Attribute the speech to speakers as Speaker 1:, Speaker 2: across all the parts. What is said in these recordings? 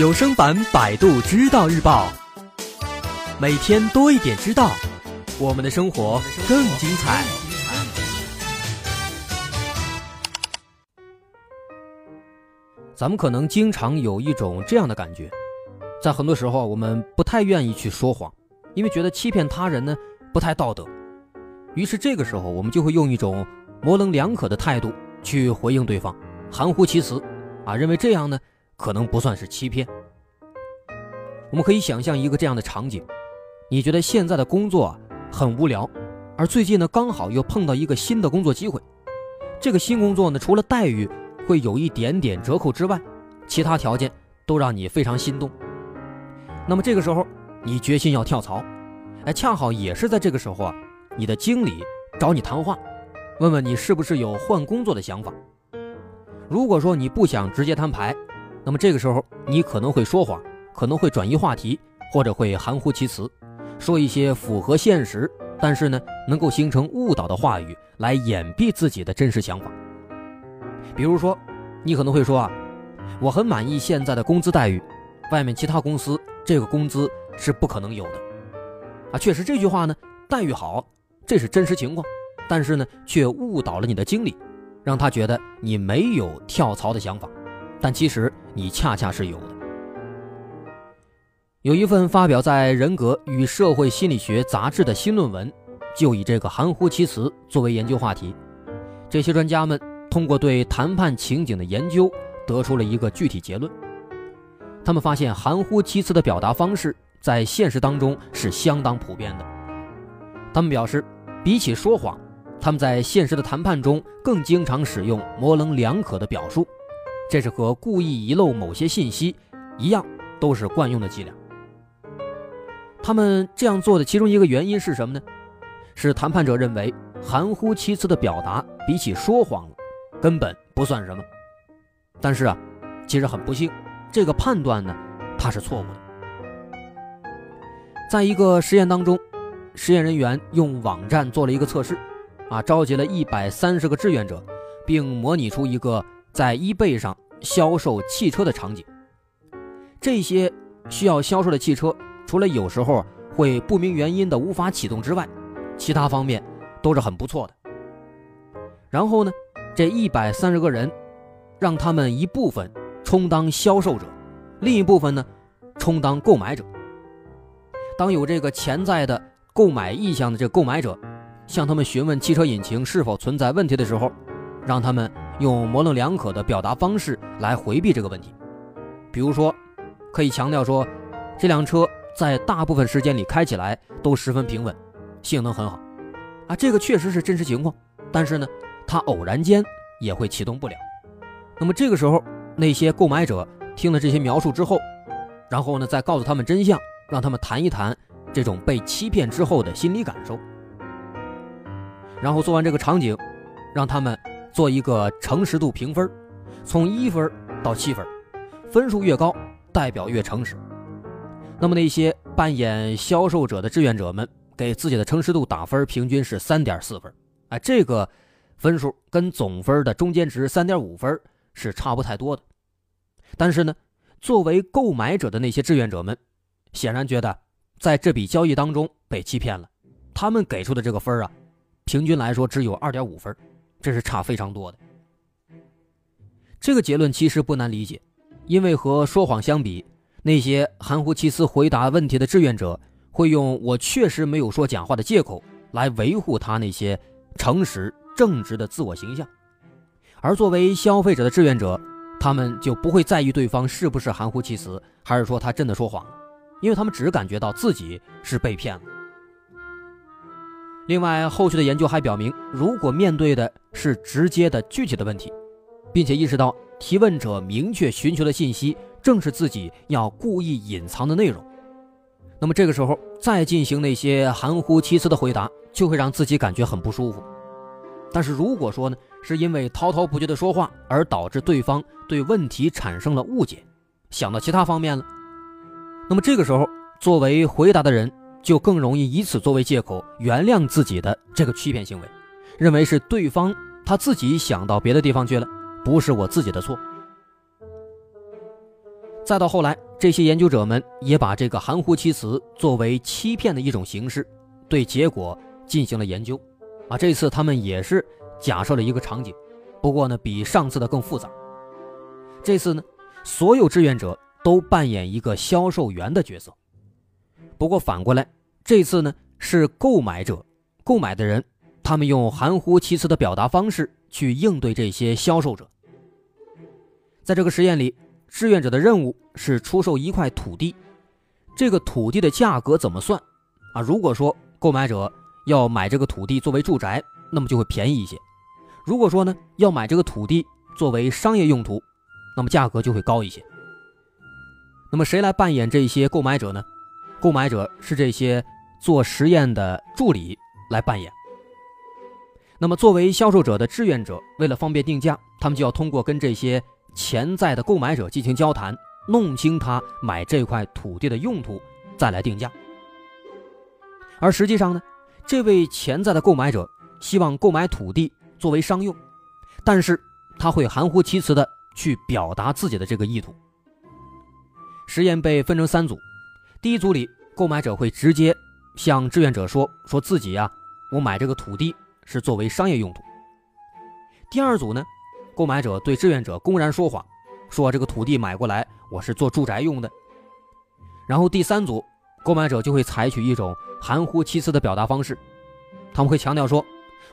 Speaker 1: 有声版《百度知道日报》，每天多一点知道，我们的生活更精彩。咱们可能经常有一种这样的感觉，在很多时候我们不太愿意去说谎，因为觉得欺骗他人呢不太道德。于是这个时候，我们就会用一种模棱两可的态度去回应对方，含糊其辞，啊，认为这样呢可能不算是欺骗。我们可以想象一个这样的场景：你觉得现在的工作很无聊，而最近呢刚好又碰到一个新的工作机会，这个新工作呢除了待遇，会有一点点折扣之外，其他条件都让你非常心动。那么这个时候，你决心要跳槽，哎，恰好也是在这个时候啊，你的经理找你谈话，问问你是不是有换工作的想法。如果说你不想直接摊牌，那么这个时候你可能会说谎，可能会转移话题，或者会含糊其辞，说一些符合现实，但是呢能够形成误导的话语来掩蔽自己的真实想法。比如说，你可能会说啊，我很满意现在的工资待遇，外面其他公司这个工资是不可能有的。啊，确实这句话呢，待遇好，这是真实情况，但是呢，却误导了你的经理，让他觉得你没有跳槽的想法，但其实你恰恰是有的。有一份发表在《人格与社会心理学》杂志的新论文，就以这个含糊其辞作为研究话题，这些专家们。通过对谈判情景的研究，得出了一个具体结论。他们发现，含糊其辞的表达方式在现实当中是相当普遍的。他们表示，比起说谎，他们在现实的谈判中更经常使用模棱两可的表述，这是和故意遗漏某些信息一样，都是惯用的伎俩。他们这样做的其中一个原因是什么呢？是谈判者认为，含糊其辞的表达比起说谎了。根本不算什么，但是啊，其实很不幸，这个判断呢，它是错误的。在一个实验当中，实验人员用网站做了一个测试，啊，召集了一百三十个志愿者，并模拟出一个在 eBay 上销售汽车的场景。这些需要销售的汽车，除了有时候会不明原因的无法启动之外，其他方面都是很不错的。然后呢？这一百三十个人，让他们一部分充当销售者，另一部分呢，充当购买者。当有这个潜在的购买意向的这购买者，向他们询问汽车引擎是否存在问题的时候，让他们用模棱两可的表达方式来回避这个问题。比如说，可以强调说，这辆车在大部分时间里开起来都十分平稳，性能很好。啊，这个确实是真实情况，但是呢。它偶然间也会启动不了，那么这个时候，那些购买者听了这些描述之后，然后呢，再告诉他们真相，让他们谈一谈这种被欺骗之后的心理感受。然后做完这个场景，让他们做一个诚实度评分，从一分到七分，分数越高，代表越诚实。那么那些扮演销售者的志愿者们给自己的诚实度打分，平均是三点四分。哎，这个。分数跟总分的中间值三点五分是差不太多的，但是呢，作为购买者的那些志愿者们，显然觉得在这笔交易当中被欺骗了，他们给出的这个分啊，平均来说只有二点五分，这是差非常多的。这个结论其实不难理解，因为和说谎相比，那些含糊其辞回答问题的志愿者会用“我确实没有说假话”的借口来维护他那些诚实。正直的自我形象，而作为消费者的志愿者，他们就不会在意对方是不是含糊其辞，还是说他真的说谎了，因为他们只感觉到自己是被骗了。另外，后续的研究还表明，如果面对的是直接的具体的问题，并且意识到提问者明确寻求的信息正是自己要故意隐藏的内容，那么这个时候再进行那些含糊其辞的回答，就会让自己感觉很不舒服。但是如果说呢，是因为滔滔不绝的说话而导致对方对问题产生了误解，想到其他方面了，那么这个时候作为回答的人就更容易以此作为借口原谅自己的这个欺骗行为，认为是对方他自己想到别的地方去了，不是我自己的错。再到后来，这些研究者们也把这个含糊其辞作为欺骗的一种形式，对结果进行了研究。啊，这次他们也是假设了一个场景，不过呢，比上次的更复杂。这次呢，所有志愿者都扮演一个销售员的角色。不过反过来，这次呢是购买者，购买的人，他们用含糊其辞的表达方式去应对这些销售者。在这个实验里，志愿者的任务是出售一块土地，这个土地的价格怎么算？啊，如果说购买者。要买这个土地作为住宅，那么就会便宜一些；如果说呢，要买这个土地作为商业用途，那么价格就会高一些。那么谁来扮演这些购买者呢？购买者是这些做实验的助理来扮演。那么作为销售者的志愿者，为了方便定价，他们就要通过跟这些潜在的购买者进行交谈，弄清他买这块土地的用途，再来定价。而实际上呢？这位潜在的购买者希望购买土地作为商用，但是他会含糊其辞的去表达自己的这个意图。实验被分成三组，第一组里购买者会直接向志愿者说说自己呀，我买这个土地是作为商业用途。第二组呢，购买者对志愿者公然说谎，说这个土地买过来我是做住宅用的。然后第三组。购买者就会采取一种含糊其辞的表达方式，他们会强调说：“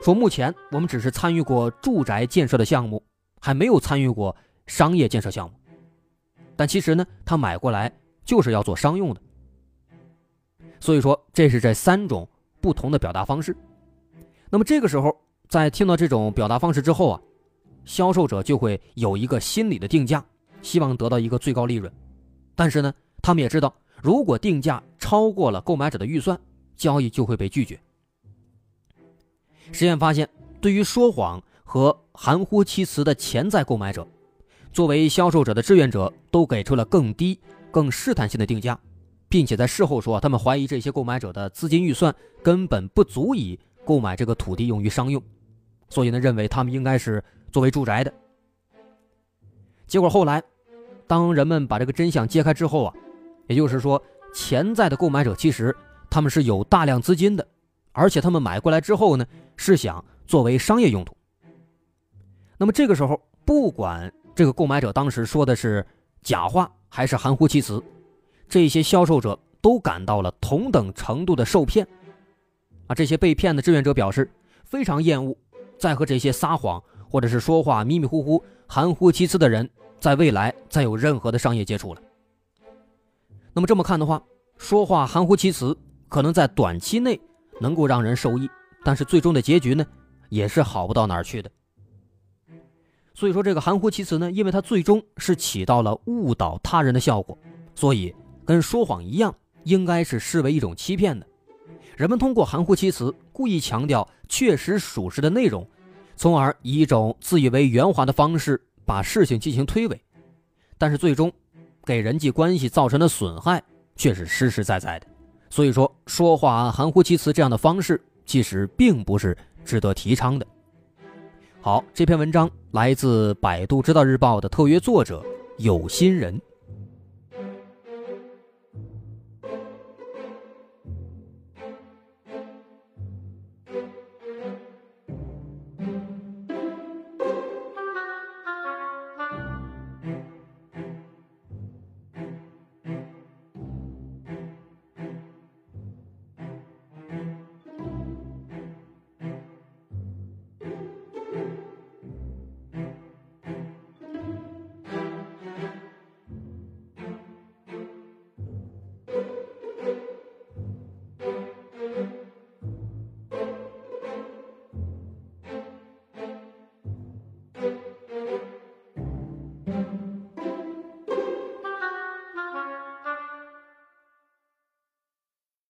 Speaker 1: 说目前我们只是参与过住宅建设的项目，还没有参与过商业建设项目。但其实呢，他买过来就是要做商用的。所以说，这是这三种不同的表达方式。那么这个时候，在听到这种表达方式之后啊，销售者就会有一个心理的定价，希望得到一个最高利润。但是呢，他们也知道。”如果定价超过了购买者的预算，交易就会被拒绝。实验发现，对于说谎和含糊其辞的潜在购买者，作为销售者的志愿者都给出了更低、更试探性的定价，并且在事后说，他们怀疑这些购买者的资金预算根本不足以购买这个土地用于商用，所以呢，认为他们应该是作为住宅的。结果后来，当人们把这个真相揭开之后啊。也就是说，潜在的购买者其实他们是有大量资金的，而且他们买过来之后呢，是想作为商业用途。那么这个时候，不管这个购买者当时说的是假话还是含糊其辞，这些销售者都感到了同等程度的受骗。啊，这些被骗的志愿者表示非常厌恶再和这些撒谎或者是说话迷迷糊糊、含糊其辞的人在未来再有任何的商业接触了。那么这么看的话，说话含糊其辞，可能在短期内能够让人受益，但是最终的结局呢，也是好不到哪儿去的。所以说，这个含糊其辞呢，因为它最终是起到了误导他人的效果，所以跟说谎一样，应该是视为一种欺骗的。人们通过含糊其辞，故意强调确实属实的内容，从而以一种自以为圆滑的方式把事情进行推诿，但是最终。给人际关系造成的损害却是实实在在的，所以说说话含糊其辞这样的方式其实并不是值得提倡的。好，这篇文章来自百度知道日报的特约作者有心人。